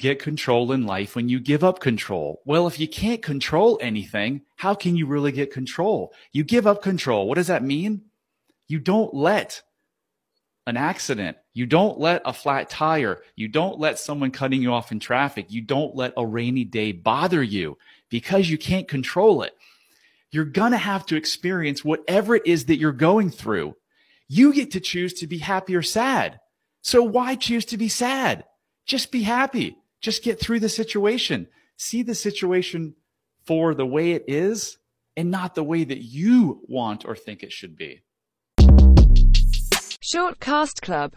get control in life when you give up control. Well, if you can't control anything, how can you really get control? You give up control. What does that mean? You don't let an accident, you don't let a flat tire, you don't let someone cutting you off in traffic, you don't let a rainy day bother you because you can't control it. You're going to have to experience whatever it is that you're going through. You get to choose to be happy or sad. So why choose to be sad? Just be happy. Just get through the situation. See the situation for the way it is and not the way that you want or think it should be. Shortcast Club